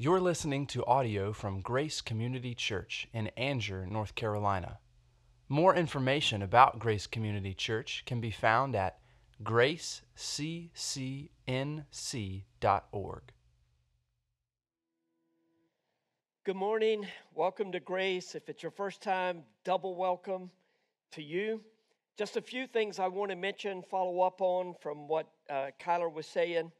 You're listening to audio from Grace Community Church in Angier, North Carolina. More information about Grace Community Church can be found at graceccnc.org. Good morning. Welcome to Grace. If it's your first time, double welcome to you. Just a few things I want to mention, follow up on from what uh, Kyler was saying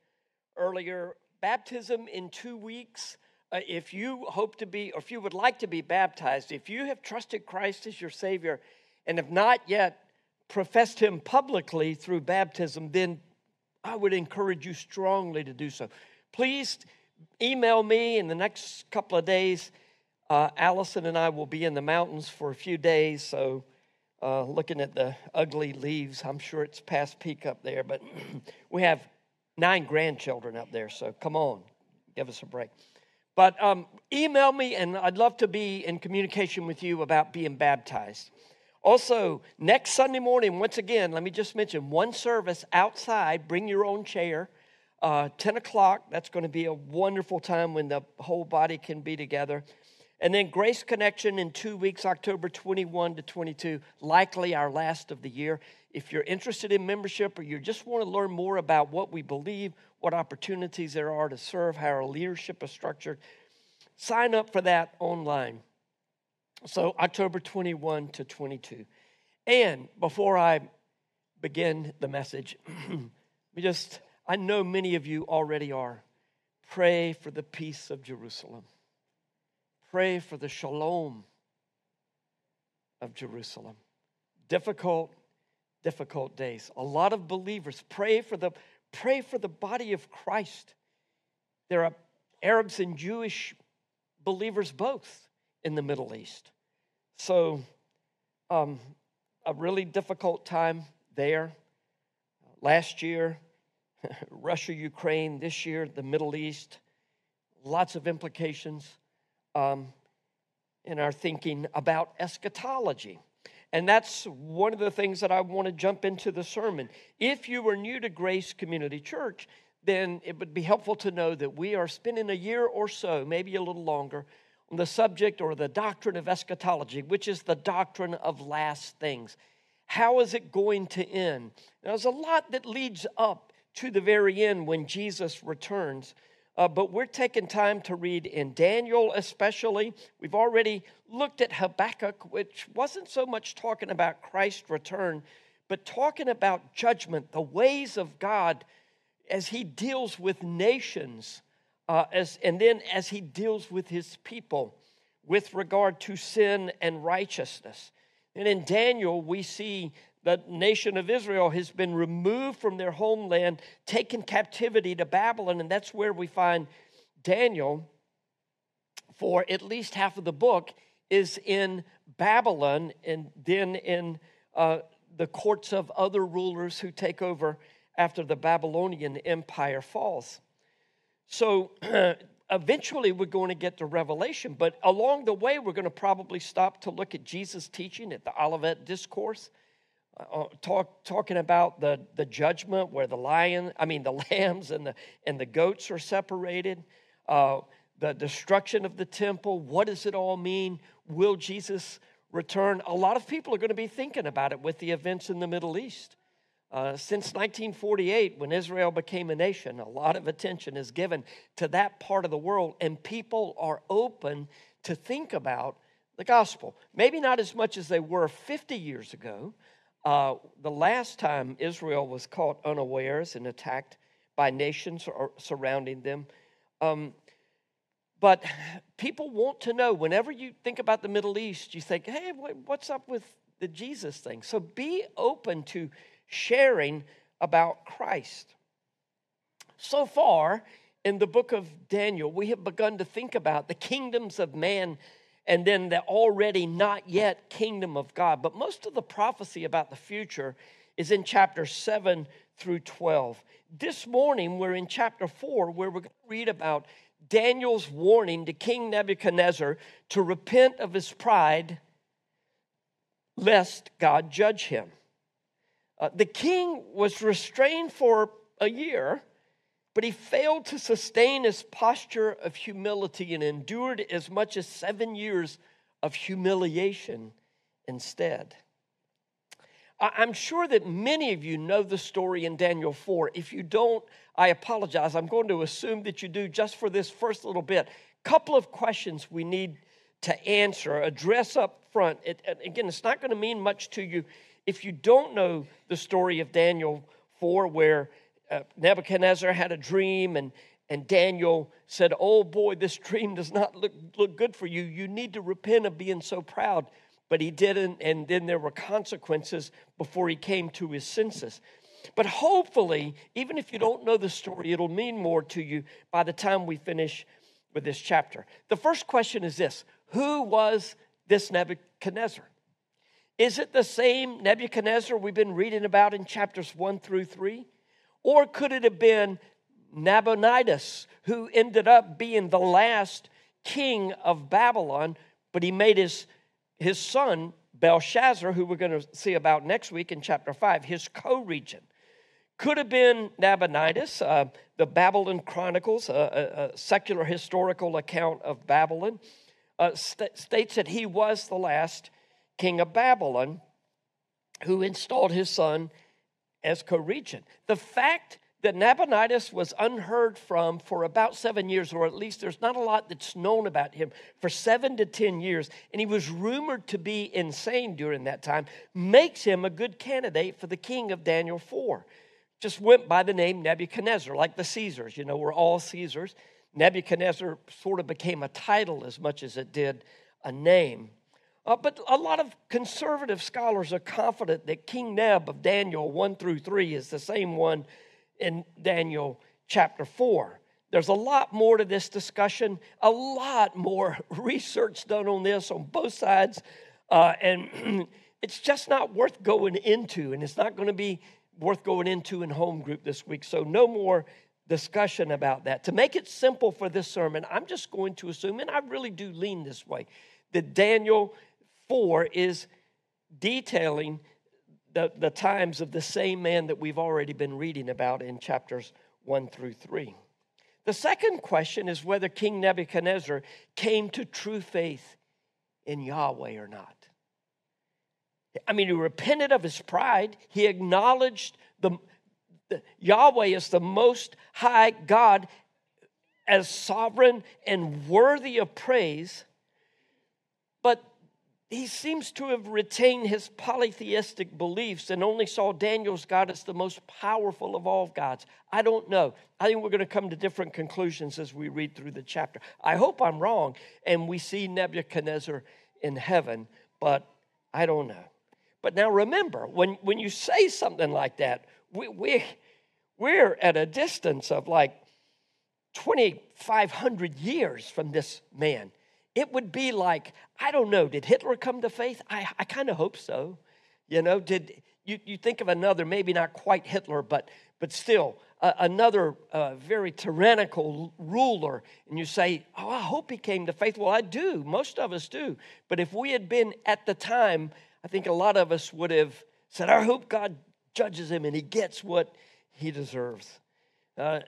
earlier. Baptism in two weeks. Uh, if you hope to be, or if you would like to be baptized, if you have trusted Christ as your Savior and have not yet professed Him publicly through baptism, then I would encourage you strongly to do so. Please email me in the next couple of days. Uh, Allison and I will be in the mountains for a few days, so uh, looking at the ugly leaves, I'm sure it's past peak up there, but we have nine grandchildren up there, so come on, give us a break. But um, email me, and I'd love to be in communication with you about being baptized. Also, next Sunday morning, once again, let me just mention one service outside. Bring your own chair. Uh, 10 o'clock, that's going to be a wonderful time when the whole body can be together. And then Grace Connection in two weeks, October 21 to 22, likely our last of the year. If you're interested in membership or you just want to learn more about what we believe, what opportunities there are to serve, how our leadership is structured, sign up for that online. So, October 21 to 22. And before I begin the message, we just, I know many of you already are. Pray for the peace of Jerusalem. Pray for the shalom of Jerusalem. Difficult, difficult days. A lot of believers pray for the pray for the body of Christ. There are Arabs and Jewish believers both in the Middle East. So, um, a really difficult time there. Last year, Russia, Ukraine. This year, the Middle East. Lots of implications um, in our thinking about eschatology. And that's one of the things that I want to jump into the sermon. If you are new to Grace Community Church, then it would be helpful to know that we are spending a year or so, maybe a little longer, on the subject or the doctrine of eschatology, which is the doctrine of last things. How is it going to end? Now, there's a lot that leads up to the very end when Jesus returns. Uh, but we're taking time to read in Daniel, especially. We've already looked at Habakkuk, which wasn't so much talking about Christ's return, but talking about judgment, the ways of God as he deals with nations, uh, as, and then as he deals with his people with regard to sin and righteousness. And in Daniel, we see the nation of Israel has been removed from their homeland, taken captivity to Babylon, and that's where we find Daniel for at least half of the book is in Babylon and then in uh, the courts of other rulers who take over after the Babylonian Empire falls. So eventually we're going to get to Revelation, but along the way we're going to probably stop to look at Jesus' teaching at the Olivet Discourse uh, talk, talking about the, the judgment where the lion, I mean, the lambs and the, and the goats are separated, uh, the destruction of the temple. What does it all mean? Will Jesus return? A lot of people are going to be thinking about it with the events in the Middle East. Uh, since 1948, when Israel became a nation, a lot of attention is given to that part of the world, and people are open to think about the gospel. Maybe not as much as they were 50 years ago, uh, the last time Israel was caught unawares and attacked by nations surrounding them. Um, but people want to know whenever you think about the Middle East, you think, hey, what's up with the Jesus thing? So be open to sharing about Christ. So far in the book of Daniel, we have begun to think about the kingdoms of man and then the already not yet kingdom of God. But most of the prophecy about the future is in chapter 7 through 12. This morning, we're in chapter 4, where we're going to read about Daniel's warning to King Nebuchadnezzar to repent of his pride, lest God judge him. Uh, the king was restrained for a year but he failed to sustain his posture of humility and endured as much as seven years of humiliation instead. I'm sure that many of you know the story in Daniel 4. If you don't, I apologize. I'm going to assume that you do just for this first little bit. Couple of questions we need to answer, address up front. It, again, it's not going to mean much to you if you don't know the story of Daniel 4, where uh, Nebuchadnezzar had a dream and, and Daniel said, Oh boy, this dream does not look, look good for you. You need to repent of being so proud. But he didn't, and then there were consequences before he came to his senses. But hopefully, even if you don't know the story, it'll mean more to you by the time we finish with this chapter. The first question is this Who was this Nebuchadnezzar? Is it the same Nebuchadnezzar we've been reading about in chapters 1 through 3? Or could it have been Nabonidus, who ended up being the last king of Babylon, but he made his, his son, Belshazzar, who we're going to see about next week in chapter 5, his co regent? Could have been Nabonidus, uh, the Babylon Chronicles, a, a, secular historical account of Babylon, uh, st- states that he was the last king of Babylon who installed his son as co regent. The fact that Nabonidus was unheard from for about seven years, or at least there's not a lot that's known about him for seven to ten years, and he was rumored to be insane during that time, makes him a good candidate for the king of Daniel 4 just went by the name Nebuchadnezzar, like the Caesars. You know, we're all Caesars. Nebuchadnezzar sort of became a title as much as it did a name. Uh, but a lot of conservative scholars are confident that King Neb of Daniel 1 through 3 is the same one in Daniel chapter 4. There's a lot more to this discussion, a lot more research done on this on both sides, uh, and it's just not worth going into, and it's not going to be worth going into in home group this week. So, no more discussion about that. To make it simple for this sermon, I'm just going to assume, and I really do lean this way, that Daniel 4 is detailing the, the times of the same man that we've already been reading about in chapters 1 through 3. The second question is whether King Nebuchadnezzar came to true faith in Yahweh or not. I mean, he repented of his pride. He acknowledged the, the, Yahweh is the most high God as sovereign and worthy of praise. He seems to have retained his polytheistic beliefs and only saw Daniel's God as the most powerful of all gods. I don't know. I think we're going to come to different conclusions as we read through the chapter. I hope I'm wrong and we see Nebuchadnezzar in heaven, but I don't know. But now remember, when, when you say something like that, we, we, we're at a distance of like 2,500 years from this man. It would be like, I don't know, did Hitler come to faith? I, I kind of hope so. You know, did you, you think of another, maybe not quite Hitler, but, but still, uh, another uh, very tyrannical ruler, and you say, Oh, I hope he came to faith. Well, I do. Most of us do. But if we had been at the time I think a lot of us would have said, I hope God judges him and he gets what he deserves. Uh,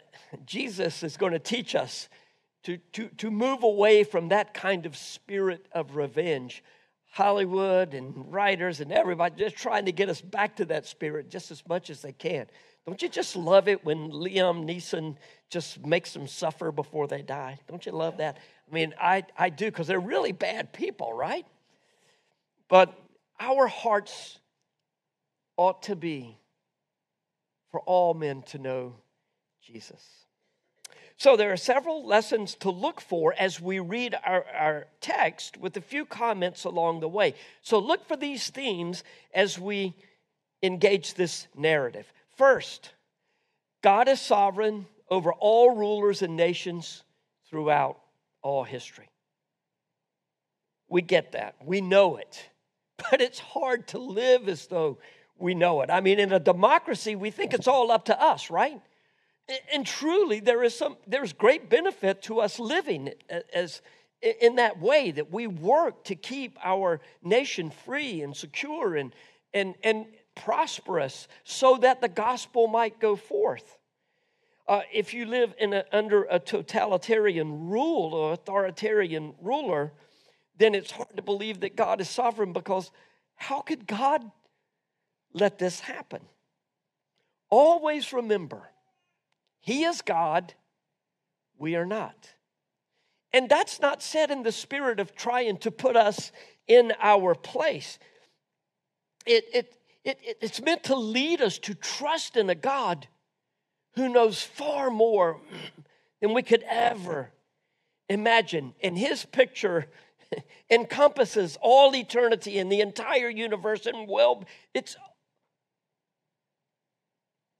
Jesus is going to teach us to, to, to move away from that kind of spirit of revenge. Hollywood and writers and everybody just trying to get us back to that spirit just as much as they can. Don't you just love it when Liam Neeson just makes them suffer before they die? Don't you love that? I mean, I, I do because they're really bad people, right? But our hearts ought to be for all men to know Jesus. So, there are several lessons to look for as we read our, our text with a few comments along the way. So, look for these themes as we engage this narrative. First, God is sovereign over all rulers and nations throughout all history. We get that, we know it but it's hard to live as though we know it. I mean, in a democracy, we think it's all up to us, right? And truly, there is some there's great benefit to us living as in that way that we work to keep our nation free and secure and and and prosperous so that the gospel might go forth. uh, if you live in a, under a totalitarian rule or authoritarian ruler, then it's hard to believe that God is sovereign because how could God let this happen? Always remember, He is God, we are not. And that's not said in the spirit of trying to put us in our place. It, it, it, it's meant to lead us to trust in a God who knows far more than we could ever imagine. And his picture encompasses all eternity and the entire universe, and well, it's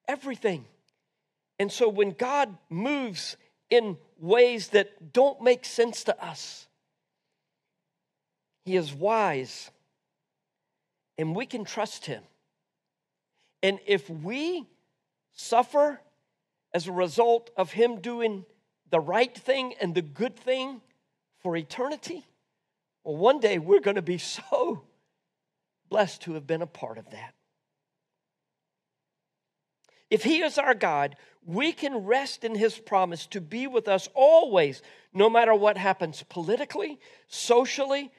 everything. And so when God moves in ways that don't make sense to us, He is wise and we can trust Him. And if we suffer as a result of Him doing the right thing and the good thing for eternity, well, one day we're going to be so blessed to have been a part of that. If He is our God, we can rest in His promise to be with us always, no matter what happens politically, socially,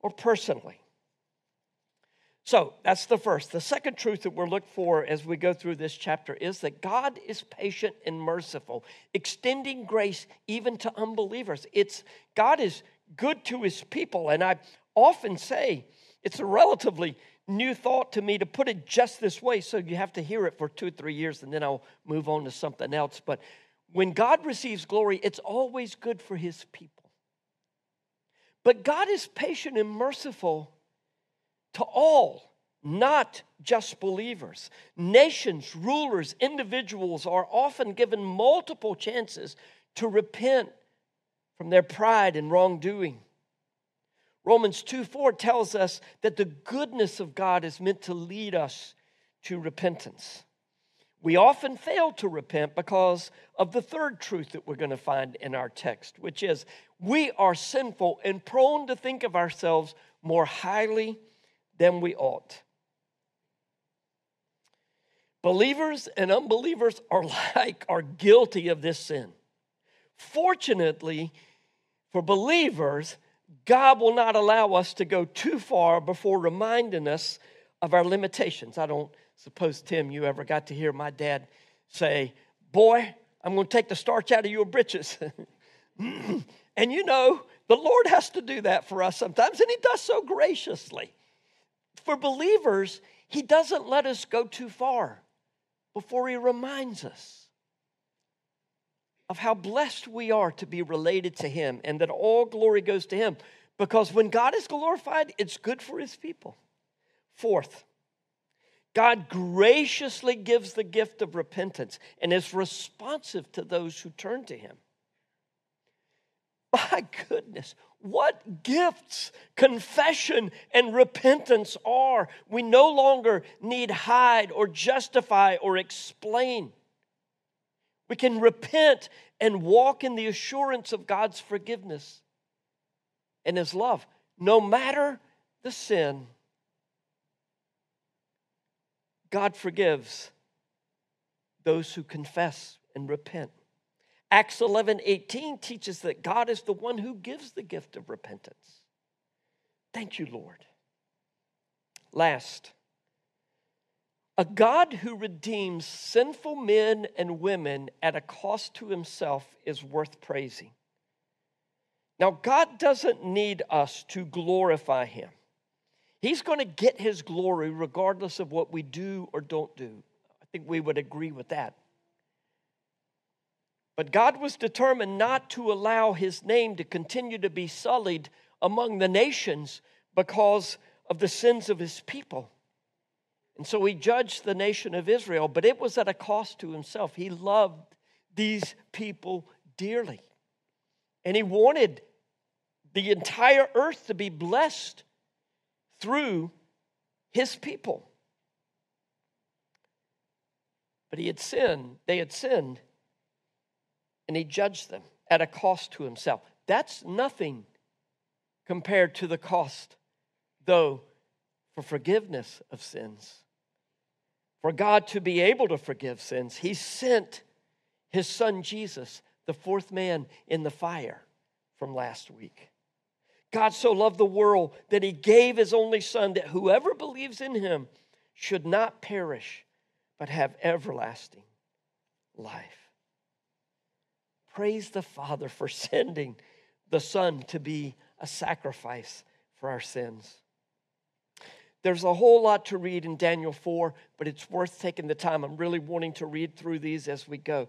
or personally. So that's the first. The second truth that we're look for as we go through this chapter is that God is patient and merciful, extending grace even to unbelievers. It's God is good to his people. And I often say it's a relatively new thought to me to put it just this way. So you have to hear it for two or three years and then I'll move on to something else. But when God receives glory, it's always good for his people. But God is patient and merciful to all, not just believers. Nations, rulers, individuals are often given multiple chances to repent from their pride and wrongdoing. Romans 2 4 tells us that the goodness of God is meant to lead us to repentance. We often fail to repent because of the third truth that we're going to find in our text, which is we are sinful and prone to think of ourselves more highly than we ought. Believers and unbelievers are like are guilty of this sin. Fortunately, for believers, God will not allow us to go too far before reminding us of our limitations. I don't suppose, Tim, you ever got to hear my dad say, Boy, I'm going to take the starch out of your britches. and you know, the Lord has to do that for us sometimes, and He does so graciously. For believers, He doesn't let us go too far before He reminds us of how blessed we are to be related to Him and that all glory goes to Him. Because when God is glorified, it's good for His people. Fourth, God graciously gives the gift of repentance and is responsive to those who turn to Him. My goodness, what gifts confession and repentance are. We no longer need hide or justify or explain. We can repent and walk in the assurance of God's forgiveness and His love, no matter the sin. God forgives those who confess and repent. Acts 11 18 teaches that God is the one who gives the gift of repentance. Thank you, Lord. Last, a God who redeems sinful men and women at a cost to himself is worth praising. Now, God doesn't need us to glorify him. He's going to get his glory regardless of what we do or don't do. I think we would agree with that. But God was determined not to allow his name to continue to be sullied among the nations because of the sins of his people. And so he judged the nation of Israel, but it was at a cost to himself. He loved these people dearly. And he wanted the entire earth to be blessed through his people. But he had sinned, they had sinned, and he judged them at a cost to himself. That's nothing compared to the cost, though, for forgiveness of sins. For God to be able to forgive sins, He sent his son Jesus, the fourth man in the fire from last week. God so loved the world that he gave his only son that whoever believes in him should not perish but have everlasting life. Praise the Father for sending the Son to be a sacrifice for our sins. There's a whole lot to read in Daniel 4, but it's worth taking the time. I'm really wanting to read through these as we go.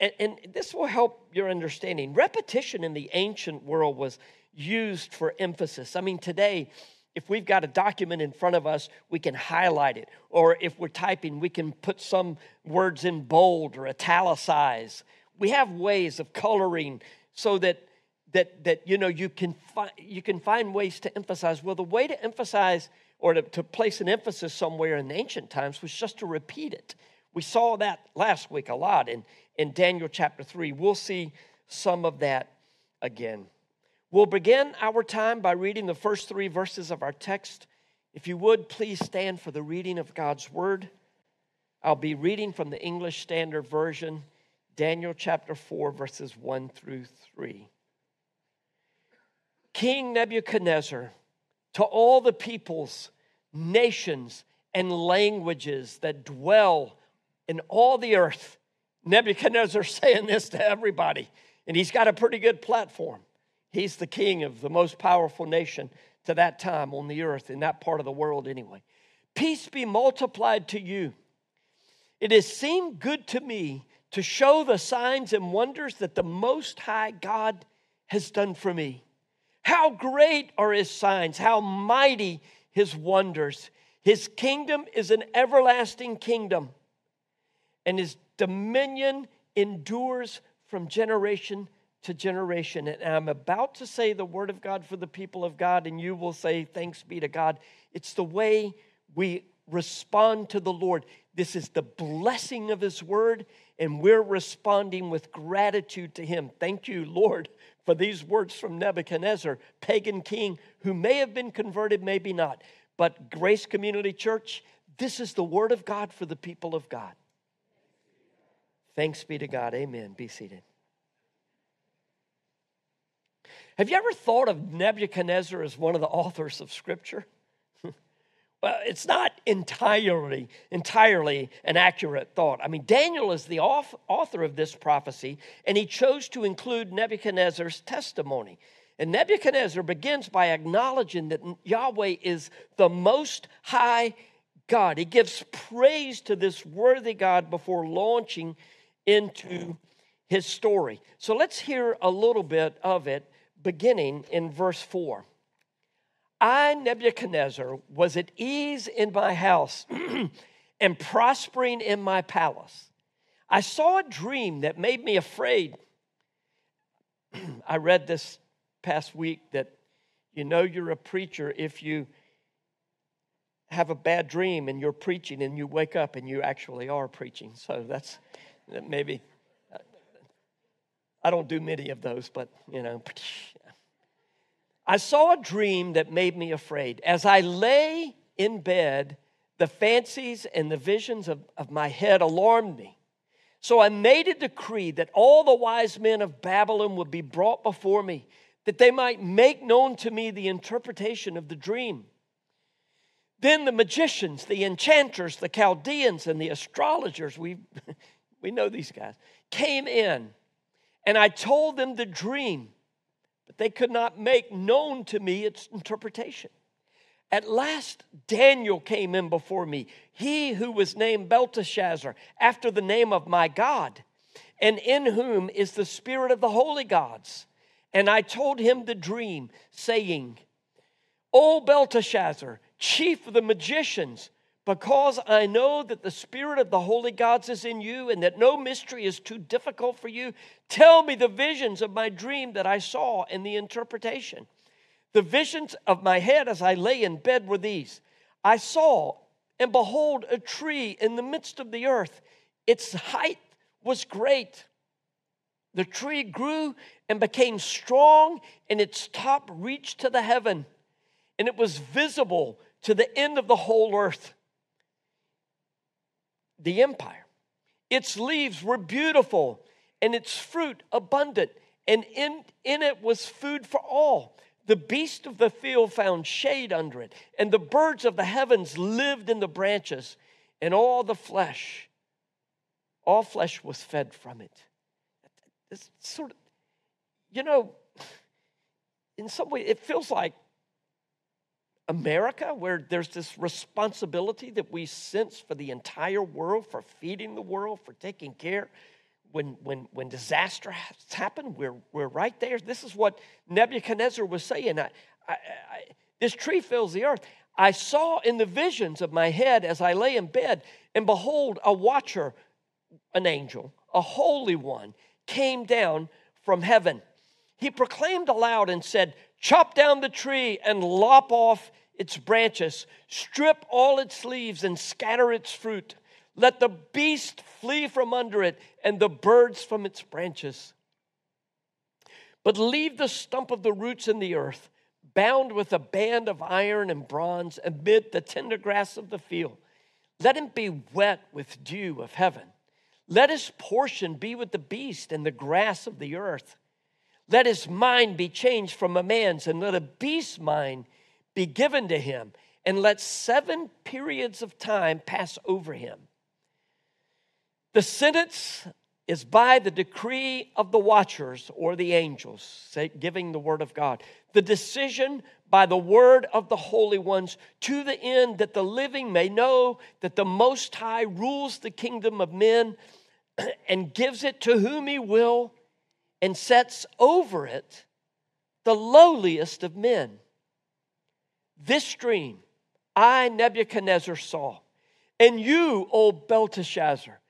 And, and, this will help your understanding. Repetition in the ancient world was used for emphasis. I mean, today, if we've got a document in front of us, we can highlight it. Or if we're typing, we can put some words in bold or italicize. We have ways of coloring so that that that you know you can find you can find ways to emphasize. Well, the way to emphasize or to, to place an emphasis somewhere in ancient times was just to repeat it. We saw that last week a lot in, in Daniel chapter 3. We'll see some of that again. We'll begin our time by reading the first three verses of our text. If you would, please stand for the reading of God's word. I'll be reading from the English Standard Version, Daniel chapter 4, verses 1 through 3. King Nebuchadnezzar, to all the peoples, nations, and languages that dwell in all the earth, Nebuchadnezzar saying this to everybody, and he's got a pretty good platform. He's the king of the most powerful nation to that time on the earth, in that part of the world, anyway. Peace be multiplied to you. It has seemed good to me to show the signs and wonders that the Most High God has done for me. How great are his signs, how mighty his wonders. His kingdom is an everlasting kingdom, and his dominion endures from generation to generation. And I'm about to say the word of God for the people of God, and you will say, Thanks be to God. It's the way we respond to the Lord. This is the blessing of His word, and we're responding with gratitude to Him. Thank you, Lord, for these words from Nebuchadnezzar, pagan king who may have been converted, maybe not. But Grace Community Church, this is the word of God for the people of God. Thanks be to God. Amen. Be seated. Have you ever thought of Nebuchadnezzar as one of the authors of Scripture? Well, it's not entirely entirely an accurate thought. I mean, Daniel is the author of this prophecy, and he chose to include Nebuchadnezzar's testimony. And Nebuchadnezzar begins by acknowledging that Yahweh is the most high God. He gives praise to this worthy God before launching into his story. So let's hear a little bit of it beginning in verse 4. I, Nebuchadnezzar, was at ease in my house and prospering in my palace. I saw a dream that made me afraid. I read this past week that you know you're a preacher if you have a bad dream and you're preaching and you wake up and you actually are preaching. So that's maybe I don't do many of those, but you know. I saw a dream that made me afraid. As I lay in bed, the fancies and the visions of, of my head alarmed me. So I made a decree that all the wise men of Babylon would be brought before me, that they might make known to me the interpretation of the dream. Then the magicians, the enchanters, the Chaldeans, and the astrologers, we, we know these guys, came in and I told them the dream, but they could not make known to me its interpretation. At last, Daniel came in before me, he who was named Belteshazzar, after the name of my God, and in whom is the spirit of the holy gods. And I told him the dream, saying, O Belteshazzar, chief of the magicians, because I know that the Spirit of the holy gods is in you and that no mystery is too difficult for you, tell me the visions of my dream that I saw and the interpretation. The visions of my head as I lay in bed were these I saw, and behold, a tree in the midst of the earth. Its height was great. The tree grew and became strong, and its top reached to the heaven, and it was visible to the end of the whole earth the empire. Its leaves were beautiful, and its fruit abundant, and in, in it was food for all. The beast of the field found shade under it, and the birds of the heavens lived in the branches, and all the flesh, all flesh was fed from it. This sort of, you know, in some way, it feels like America, where there's this responsibility that we sense for the entire world, for feeding the world, for taking care. When, when, when disaster has happened, we're, we're right there. This is what Nebuchadnezzar was saying. I, I, I, this tree fills the earth. I saw in the visions of my head as I lay in bed, and behold, a watcher, an angel, a holy one, came down from heaven. He proclaimed aloud and said, Chop down the tree and lop off its branches, strip all its leaves and scatter its fruit. Let the beast flee from under it and the birds from its branches. But leave the stump of the roots in the earth, bound with a band of iron and bronze amid the tender grass of the field. Let him be wet with dew of heaven. Let his portion be with the beast and the grass of the earth. Let his mind be changed from a man's, and let a beast's mind be given to him, and let seven periods of time pass over him. The sentence is by the decree of the watchers or the angels, giving the word of God. The decision by the word of the holy ones, to the end that the living may know that the Most High rules the kingdom of men and gives it to whom he will and sets over it the lowliest of men. This dream I, Nebuchadnezzar, saw. And you, O Belteshazzar,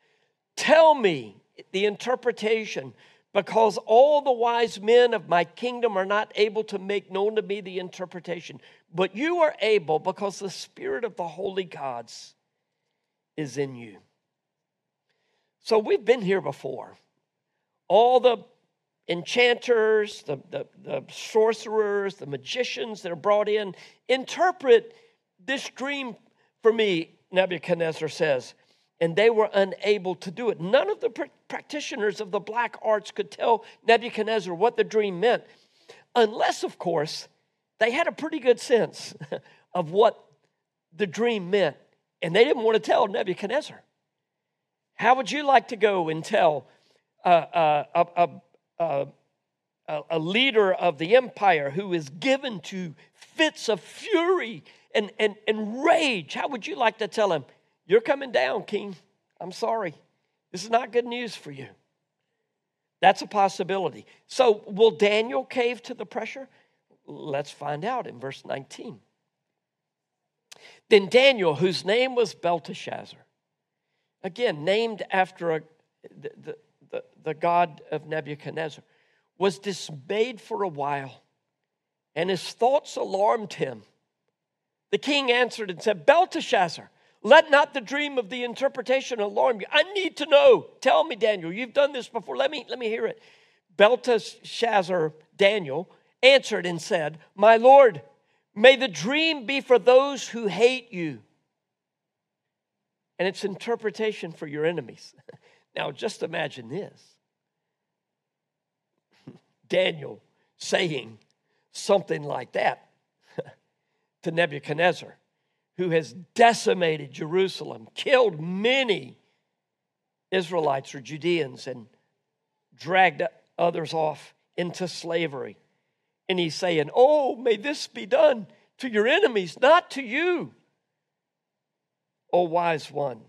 tell me the interpretation, because all the wise men of my kingdom are not able to make known to me the interpretation. But you are able, because the Spirit of the holy gods is in you. So we've been here before. All the enchanters, the, the, the, sorcerers, the magicians that are brought in, interpret this dream for me, Nebuchadnezzar says. And they were unable to do it. None of the pr- practitioners of the black arts could tell Nebuchadnezzar what the dream meant, unless, of course, they had a pretty good sense of what the dream meant. And they didn't want to tell Nebuchadnezzar. How would you like to go and tell uh, uh, a, a, a, a leader of the empire who is given to fits of fury and, and, and rage, how would you like to tell him, You're coming down, king? I'm sorry. This is not good news for you. That's a possibility. So, will Daniel cave to the pressure? Let's find out in verse 19. Then Daniel, whose name was Belteshazzar, again named after a, the, the, the, the god of Nebuchadnezzar, was dismayed for a while, and his thoughts alarmed him. The king answered and said, Belteshazzar, let not the dream of the interpretation alarm you. I need to know. Tell me, Daniel, you've done this before. Let me, let me hear it. Belteshazzar, Daniel, answered and said, My Lord, may the dream be for those who hate you and its interpretation for your enemies. Now, just imagine this Daniel saying something like that to Nebuchadnezzar, who has decimated Jerusalem, killed many Israelites or Judeans, and dragged others off into slavery. And he's saying, Oh, may this be done to your enemies, not to you, O wise one.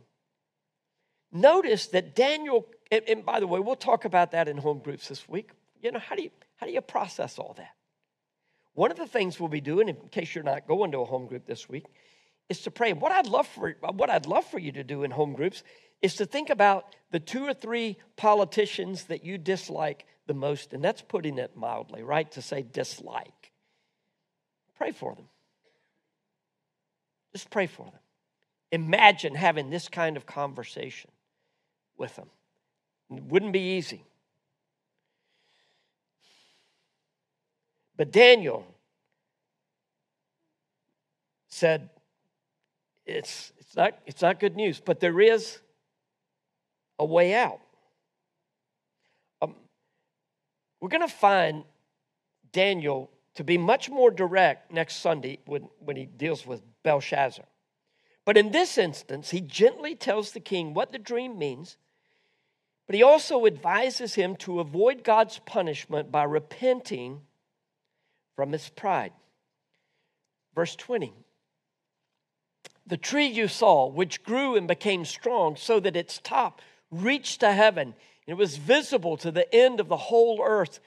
Notice that Daniel, and, and by the way, we'll talk about that in home groups this week. You know, how do you, how do you process all that? One of the things we'll be doing, in case you're not going to a home group this week, is to pray. What I'd love for what I'd love for you to do in home groups is to think about the two or three politicians that you dislike the most, and that's putting it mildly, right? To say dislike. Pray for them. Just pray for them. Imagine having this kind of conversation with them. It wouldn't be easy. But Daniel said, it's, it's, not, it's not good news, but there is a way out. Um, we're going to find Daniel to be much more direct next Sunday when, when he deals with Belshazzar. But in this instance, he gently tells the king what the dream means, but he also advises him to avoid God's punishment by repenting from his pride. Verse 20 The tree you saw, which grew and became strong, so that its top reached to heaven, and it was visible to the end of the whole earth,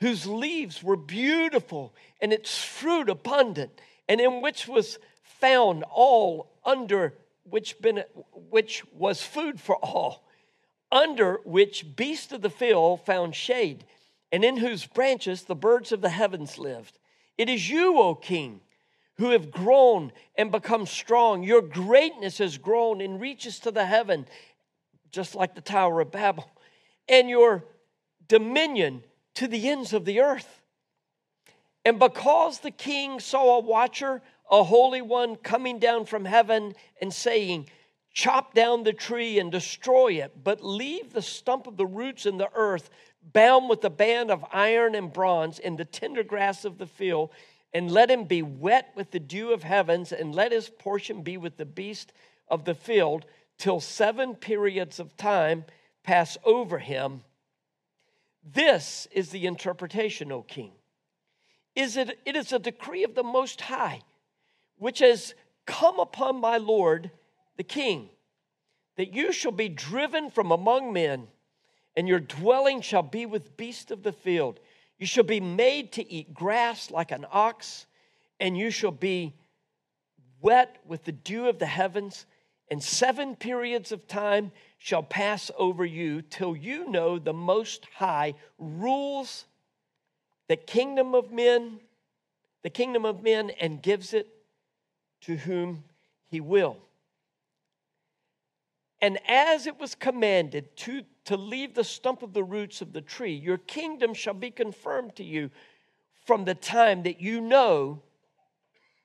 whose leaves were beautiful and its fruit abundant, and in which was found all under which, been, which was food for all, under which beasts of the field found shade, and in whose branches the birds of the heavens lived. It is you, O king, who have grown and become strong. Your greatness has grown and reaches to the heaven, just like the Tower of Babel, and your dominion to the ends of the earth. And because the king saw a watcher, a holy one, coming down from heaven and saying, Chop down the tree and destroy it, but leave the stump of the roots in the earth, bound with a band of iron and bronze in the tender grass of the field, and let him be wet with the dew of heavens, and let his portion be with the beast of the field, till seven periods of time pass over him. This is the interpretation, O king. Is it, it is a decree of the Most High, which has come upon my Lord the king, that you shall be driven from among men, and your dwelling shall be with beasts of the field. You shall be made to eat grass like an ox, and you shall be wet with the dew of the heavens, and seven periods of time shall pass over you till you know the Most High rules the kingdom of men, the kingdom of men, and gives it to whom he will. And as it was commanded to, to leave the stump of the roots of the tree, your kingdom shall be confirmed to you from the time that you know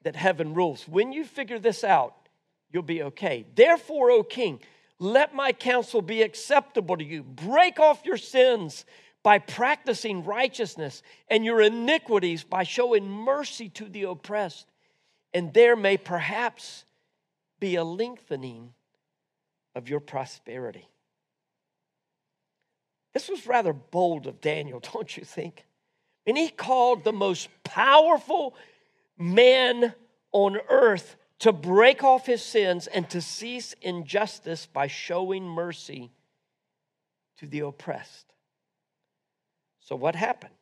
that heaven rules. When you figure this out, you'll be okay. Therefore, O king, let my counsel be acceptable to you. Break off your sins by practicing righteousness and your iniquities by showing mercy to the oppressed. And there may perhaps be a lengthening of your prosperity. This was rather bold of Daniel, don't you think? And he called the most powerful man on earth to break off his sins and to cease injustice by showing mercy to the oppressed. So, what happened?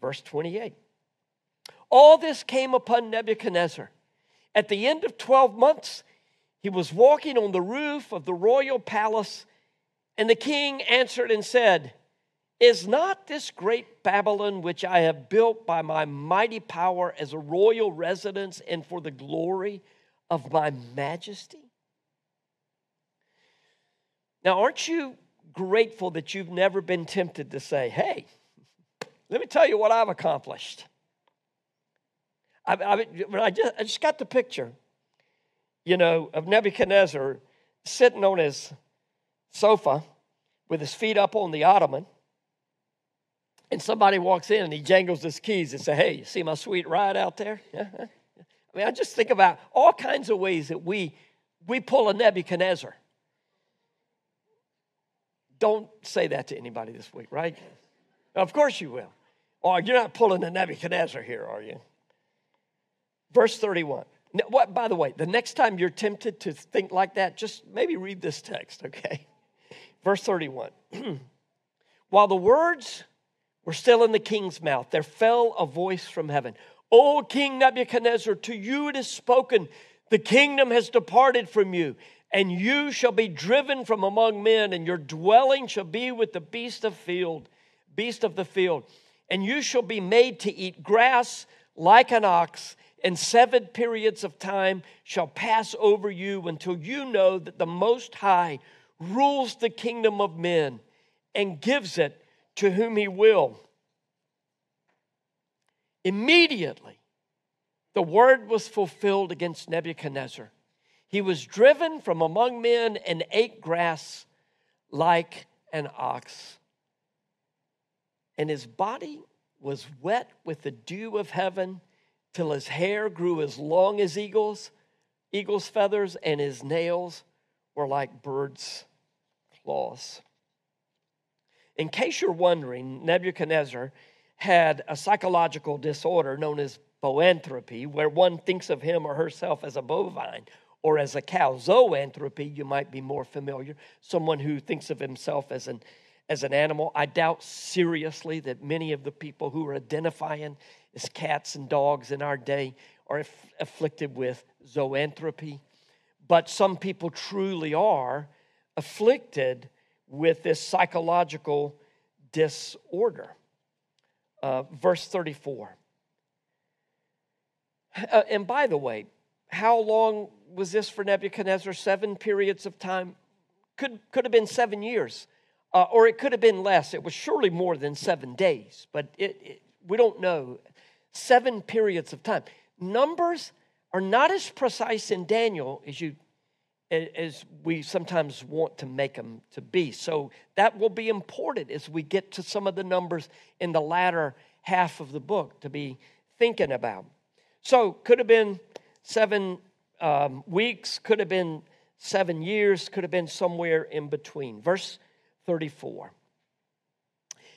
Verse 28. All this came upon Nebuchadnezzar. At the end of 12 months, he was walking on the roof of the royal palace, and the king answered and said, Is not this great Babylon, which I have built by my mighty power as a royal residence and for the glory of my majesty? Now, aren't you grateful that you've never been tempted to say, Hey, let me tell you what I've accomplished? I, I, I, just, I just got the picture you know, of Nebuchadnezzar sitting on his sofa with his feet up on the ottoman. And somebody walks in and he jangles his keys and say, Hey, you see my sweet ride out there? I mean, I just think about all kinds of ways that we we pull a Nebuchadnezzar. Don't say that to anybody this week, right? Of course you will. Or oh, you're not pulling a Nebuchadnezzar here, are you? Verse 31. What, by the way, the next time you're tempted to think like that, just maybe read this text, okay? Verse 31. While the words were still in the king's mouth, there fell a voice from heaven O King Nebuchadnezzar, to you it is spoken, the kingdom has departed from you, and you shall be driven from among men, and your dwelling shall be with the beast of field, beast of the field, and you shall be made to eat grass like an ox and seven periods of time shall pass over you until you know that the Most High rules the kingdom of men and gives it to whom he will. Immediately, the word was fulfilled against Nebuchadnezzar. He was driven from among men and ate grass like an ox, and his body was wet with the dew of heaven till his hair grew as long as eagles, eagle's feathers, and his nails were like birds' claws. In case you're wondering, Nebuchadnezzar had a psychological disorder known as boanthropy, where one thinks of him or herself as a bovine or as a cow. Zoanthropy, you might be more familiar, someone who thinks of himself as an as an animal. I doubt seriously that many of the people who are identifying as cats and dogs in our day are aff- afflicted with zoanthropy. But some people truly are afflicted with this psychological disorder. Uh, verse 34. Uh, and by the way, how long was this for Nebuchadnezzar? Seven periods of time? Could, could have been seven years, uh, or it could have been less. It was surely more than seven days, but it, it, we don't know. Seven periods of time. Numbers are not as precise in Daniel as you as we sometimes want to make them to be. So that will be important as we get to some of the numbers in the latter half of the book to be thinking about. So could have been seven um, weeks, could have been seven years, could have been somewhere in between. Verse 34.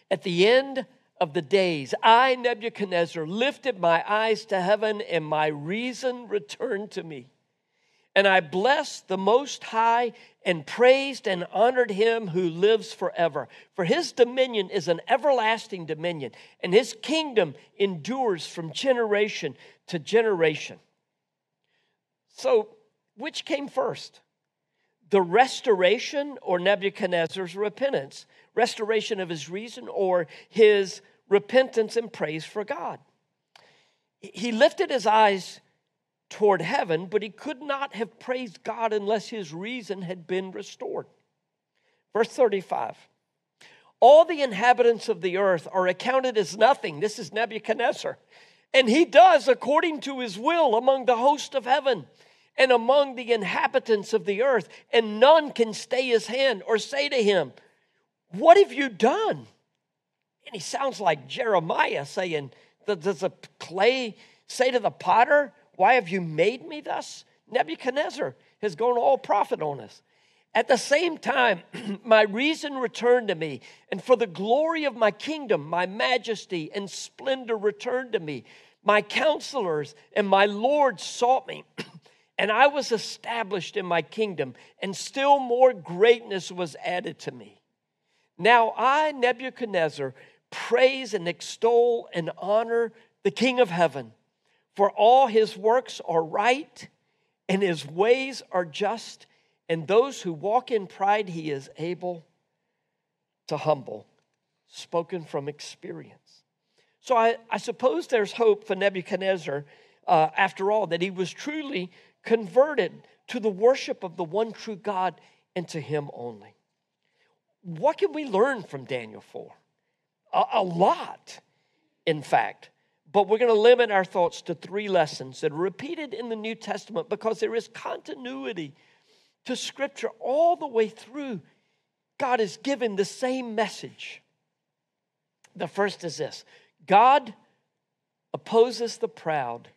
At the end of the days, I, Nebuchadnezzar, lifted my eyes to heaven, and my reason returned to me. And I blessed the Most High and praised and honored him who lives forever. For his dominion is an everlasting dominion, and his kingdom endures from generation to generation. So, which came first? The restoration or Nebuchadnezzar's repentance? Restoration of his reason or his repentance and praise for God? He lifted his eyes toward heaven, but he could not have praised God unless his reason had been restored. Verse 35 All the inhabitants of the earth are accounted as nothing. This is Nebuchadnezzar. And he does according to his will among the host of heaven and among the inhabitants of the earth, and none can stay his hand or say to him, What have you done? And he sounds like Jeremiah saying, Does the clay say to the potter, why have you made me thus? Nebuchadnezzar has gone all prophet on us. At the same time, my reason returned to me, and for the glory of my kingdom, my majesty and splendor returned to me. My counselors and my lords sought me, and I was established in my kingdom, and still more greatness was added to me. Now I, Nebuchadnezzar, praise and extol and honor the King of heaven for all his works are right, and his ways are just, and those who walk in pride he is able to humble. Spoken from experience. So I, I suppose there's hope for Nebuchadnezzar, uh, after all, that he was truly converted to the worship of the one true God and to him only. What can we learn from Daniel 4? A, a lot, in fact. But we're going to limit our thoughts to three lessons that are repeated in the New Testament because there is continuity to Scripture all the way through. God is given the same message. The first is this God opposes the proud,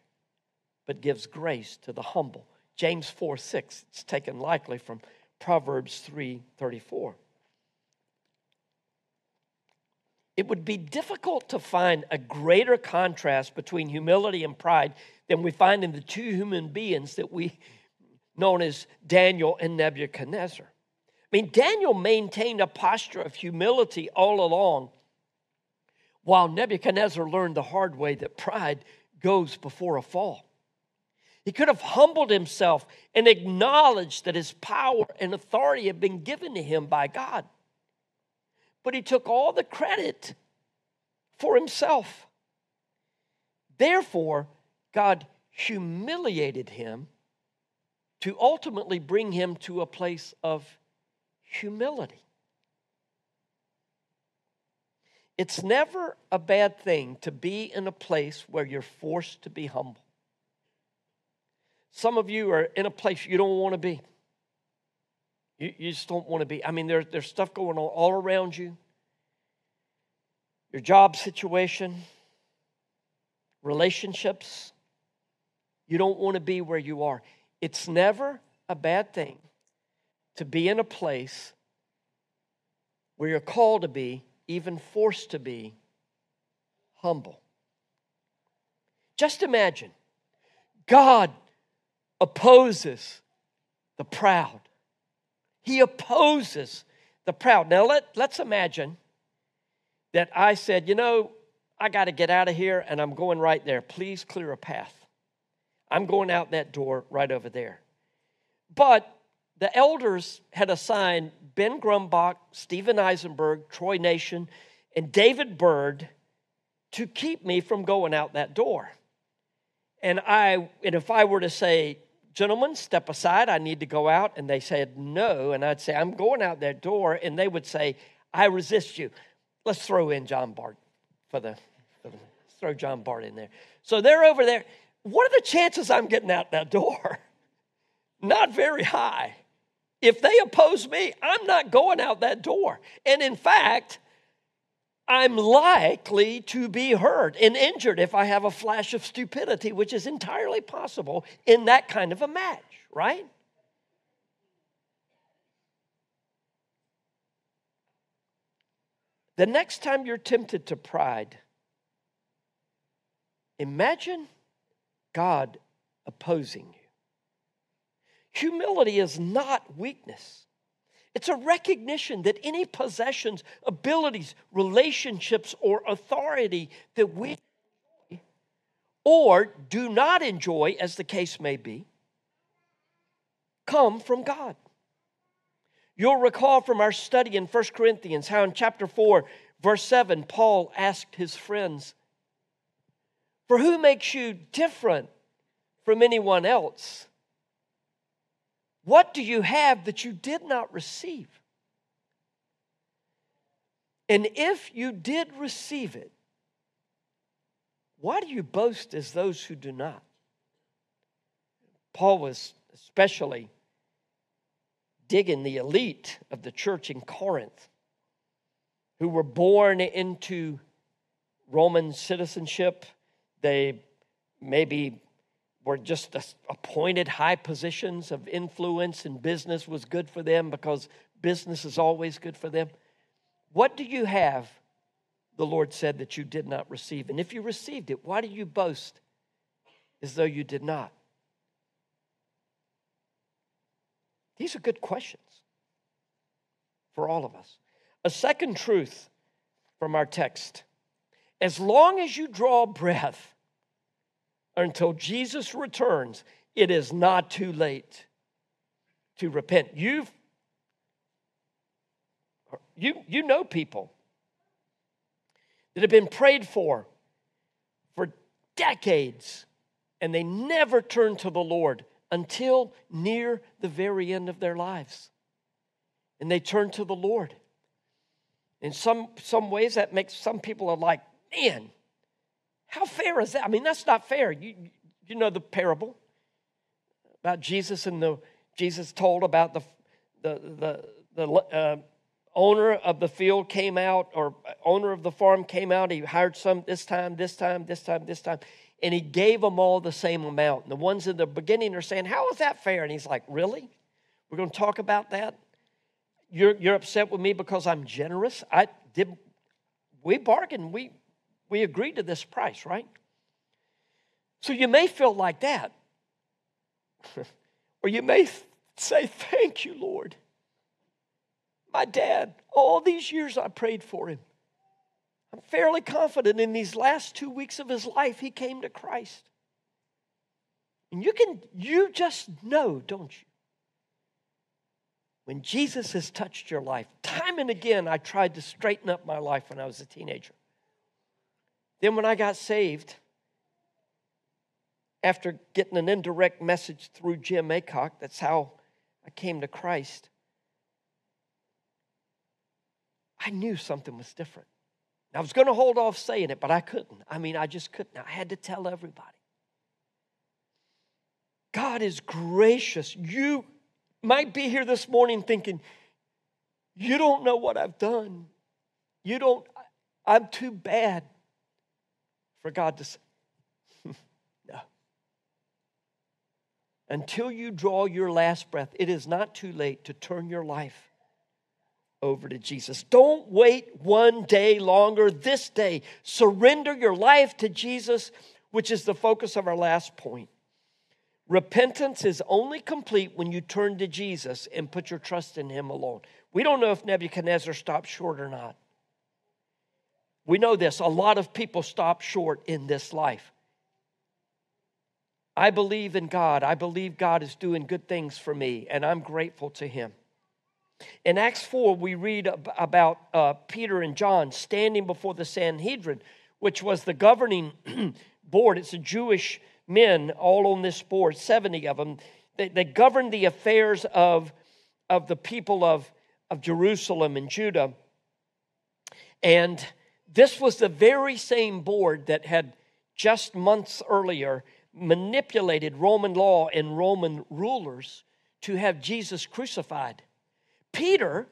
but gives grace to the humble. James 4 6, it's taken likely from Proverbs 3 34. It would be difficult to find a greater contrast between humility and pride than we find in the two human beings that we known as Daniel and Nebuchadnezzar. I mean, Daniel maintained a posture of humility all along, while Nebuchadnezzar learned the hard way that pride goes before a fall. He could have humbled himself and acknowledged that his power and authority had been given to him by God but he took all the credit for himself. Therefore, God humiliated him to ultimately bring him to a place of humility. It's never a bad thing to be in a place where you're forced to be humble. Some of you are in a place you don't want to be. You, you just don't want to be. I mean, there, there's stuff going on all around you your job situation, relationships. You don't want to be where you are. It's never a bad thing to be in a place where you're called to be, even forced to be, humble. Just imagine God opposes the proud. He opposes the proud. Now, let, let's imagine that I said, you know, I got to get out of here and I'm going right there. Please clear a path. I'm going out that door right over there. But the elders had assigned Ben Grumbach, Stephen Eisenberg, Troy Nation, and David Bird to keep me from going out that door. And I, and if I were to say, gentlemen, step aside, I need to go out, and they said no, and I'd say, I'm going out that door, and they would say, I resist you. Let's throw in John Bart for the, for the throw John Bart in there. So they're over there. What are the chances I'm getting out that door? Not very high. If they oppose me, I'm not going out that door. And in fact, I'm likely to be hurt and injured if I have a flash of stupidity, which is entirely possible in that kind of a match, right? The next time you're tempted to pride, imagine God opposing you. Humility is not weakness. It's a recognition that any possessions, abilities, relationships, or authority that we or do not enjoy, as the case may be, come from God. You'll recall from our study in 1 Corinthians how in chapter 4, verse 7, Paul asked his friends, For who makes you different from anyone else? What do you have that you did not receive? And if you did receive it, why do you boast as those who do not? Paul was especially digging the elite of the church in Corinth who were born into Roman citizenship. They maybe were just appointed high positions of influence and business was good for them because business is always good for them. What do you have, the Lord said, that you did not receive? And if you received it, why do you boast as though you did not? These are good questions for all of us. A second truth from our text as long as you draw breath until Jesus returns, it is not too late to repent. You've you, you know people that have been prayed for for decades and they never turn to the Lord until near the very end of their lives. And they turn to the Lord. In some, some ways, that makes some people are like, man, how fair is that? I mean, that's not fair. You, you know the parable about Jesus and the Jesus told about the the the, the uh, owner of the field came out or owner of the farm came out. He hired some this time, this time, this time, this time and he gave them all the same amount. And the ones in the beginning are saying, How is that fair? And he's like, Really? We're going to talk about that? You're, you're upset with me because I'm generous? I did we bargained, we we agreed to this price, right? So you may feel like that. or you may say, Thank you, Lord. My dad, all these years I prayed for him. I'm fairly confident in these last two weeks of his life, he came to Christ. And you can, you just know, don't you? When Jesus has touched your life, time and again, I tried to straighten up my life when I was a teenager. Then, when I got saved, after getting an indirect message through Jim Acock, that's how I came to Christ, I knew something was different. I was going to hold off saying it, but I couldn't. I mean, I just couldn't. I had to tell everybody. God is gracious. You might be here this morning thinking, you don't know what I've done. You don't, I'm too bad for God to say, no. Until you draw your last breath, it is not too late to turn your life over to Jesus. Don't wait one day longer. This day, surrender your life to Jesus, which is the focus of our last point. Repentance is only complete when you turn to Jesus and put your trust in Him alone. We don't know if Nebuchadnezzar stopped short or not. We know this a lot of people stop short in this life. I believe in God. I believe God is doing good things for me, and I'm grateful to Him. In Acts 4, we read about uh, Peter and John standing before the Sanhedrin, which was the governing board. It's a Jewish men all on this board, 70 of them. They, they governed the affairs of, of the people of, of Jerusalem and Judah. And this was the very same board that had just months earlier manipulated Roman law and Roman rulers to have Jesus crucified. Peter,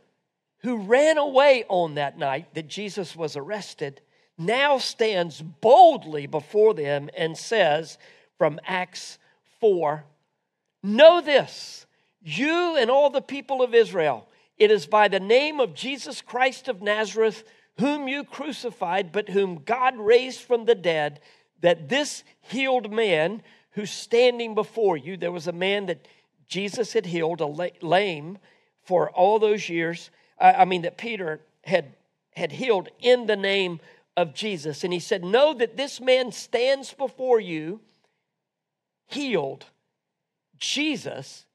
who ran away on that night that Jesus was arrested, now stands boldly before them and says from Acts 4 Know this, you and all the people of Israel, it is by the name of Jesus Christ of Nazareth, whom you crucified, but whom God raised from the dead, that this healed man who's standing before you, there was a man that Jesus had healed, a lame, for all those years. I mean, that Peter had, had healed in the name of Jesus. And he said, Know that this man stands before you healed. Jesus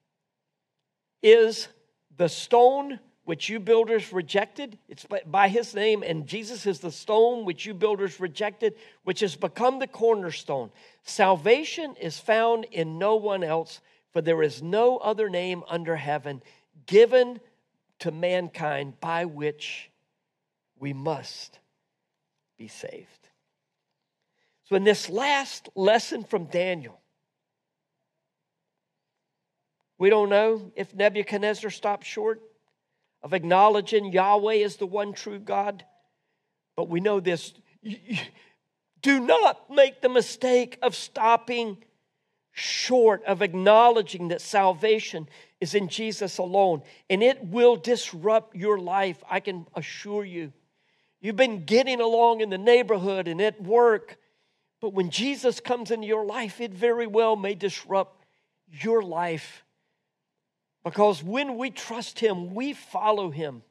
is the stone which you builders rejected. It's by his name, and Jesus is the stone which you builders rejected, which has become the cornerstone. Salvation is found in no one else, for there is no other name under heaven given to mankind by which we must be saved. So, in this last lesson from Daniel, we don't know if Nebuchadnezzar stopped short of acknowledging Yahweh as the one true God, but we know this. Do not make the mistake of stopping short of acknowledging that salvation is in Jesus alone, and it will disrupt your life, I can assure you. You've been getting along in the neighborhood and at work, but when Jesus comes into your life, it very well may disrupt your life. Because when we trust Him, we follow Him.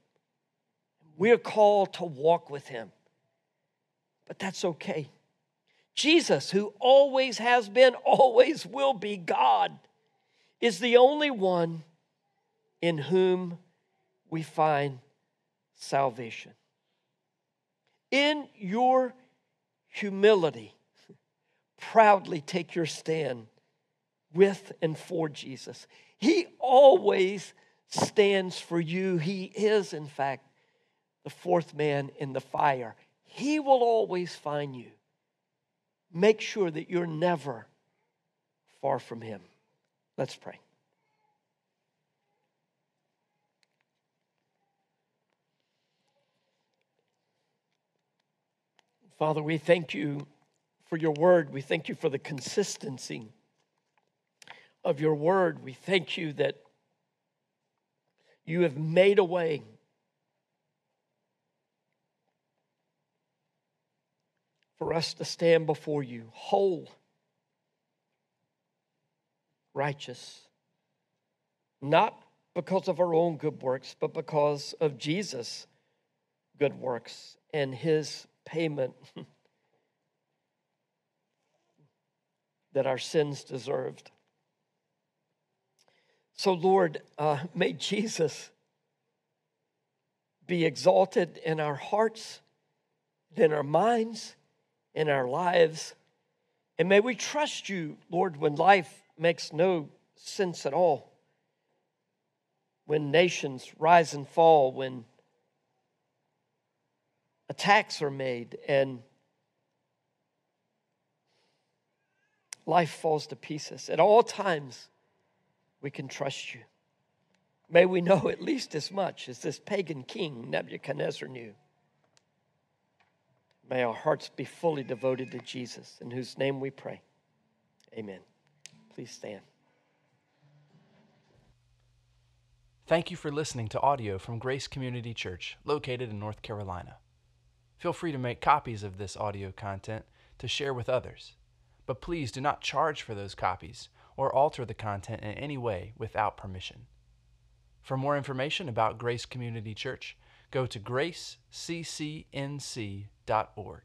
We're called to walk with Him. But that's okay. Jesus, who always has been, always will be God, is the only one in whom we find salvation. In your humility, proudly take your stand with and for Jesus. He always stands for you. He is, in fact, the fourth man in the fire. He will always find you. Make sure that you're never far from Him. Let's pray. Father, we thank you for your word. We thank you for the consistency of your word. We thank you that you have made a way. For us to stand before you whole, righteous, not because of our own good works, but because of Jesus' good works and his payment that our sins deserved. So, Lord, uh, may Jesus be exalted in our hearts, in our minds, in our lives. And may we trust you, Lord, when life makes no sense at all, when nations rise and fall, when attacks are made and life falls to pieces. At all times, we can trust you. May we know at least as much as this pagan king Nebuchadnezzar knew. May our hearts be fully devoted to Jesus, in whose name we pray. Amen. Please stand. Thank you for listening to audio from Grace Community Church, located in North Carolina. Feel free to make copies of this audio content to share with others, but please do not charge for those copies or alter the content in any way without permission. For more information about Grace Community Church, go to graceccnc.org.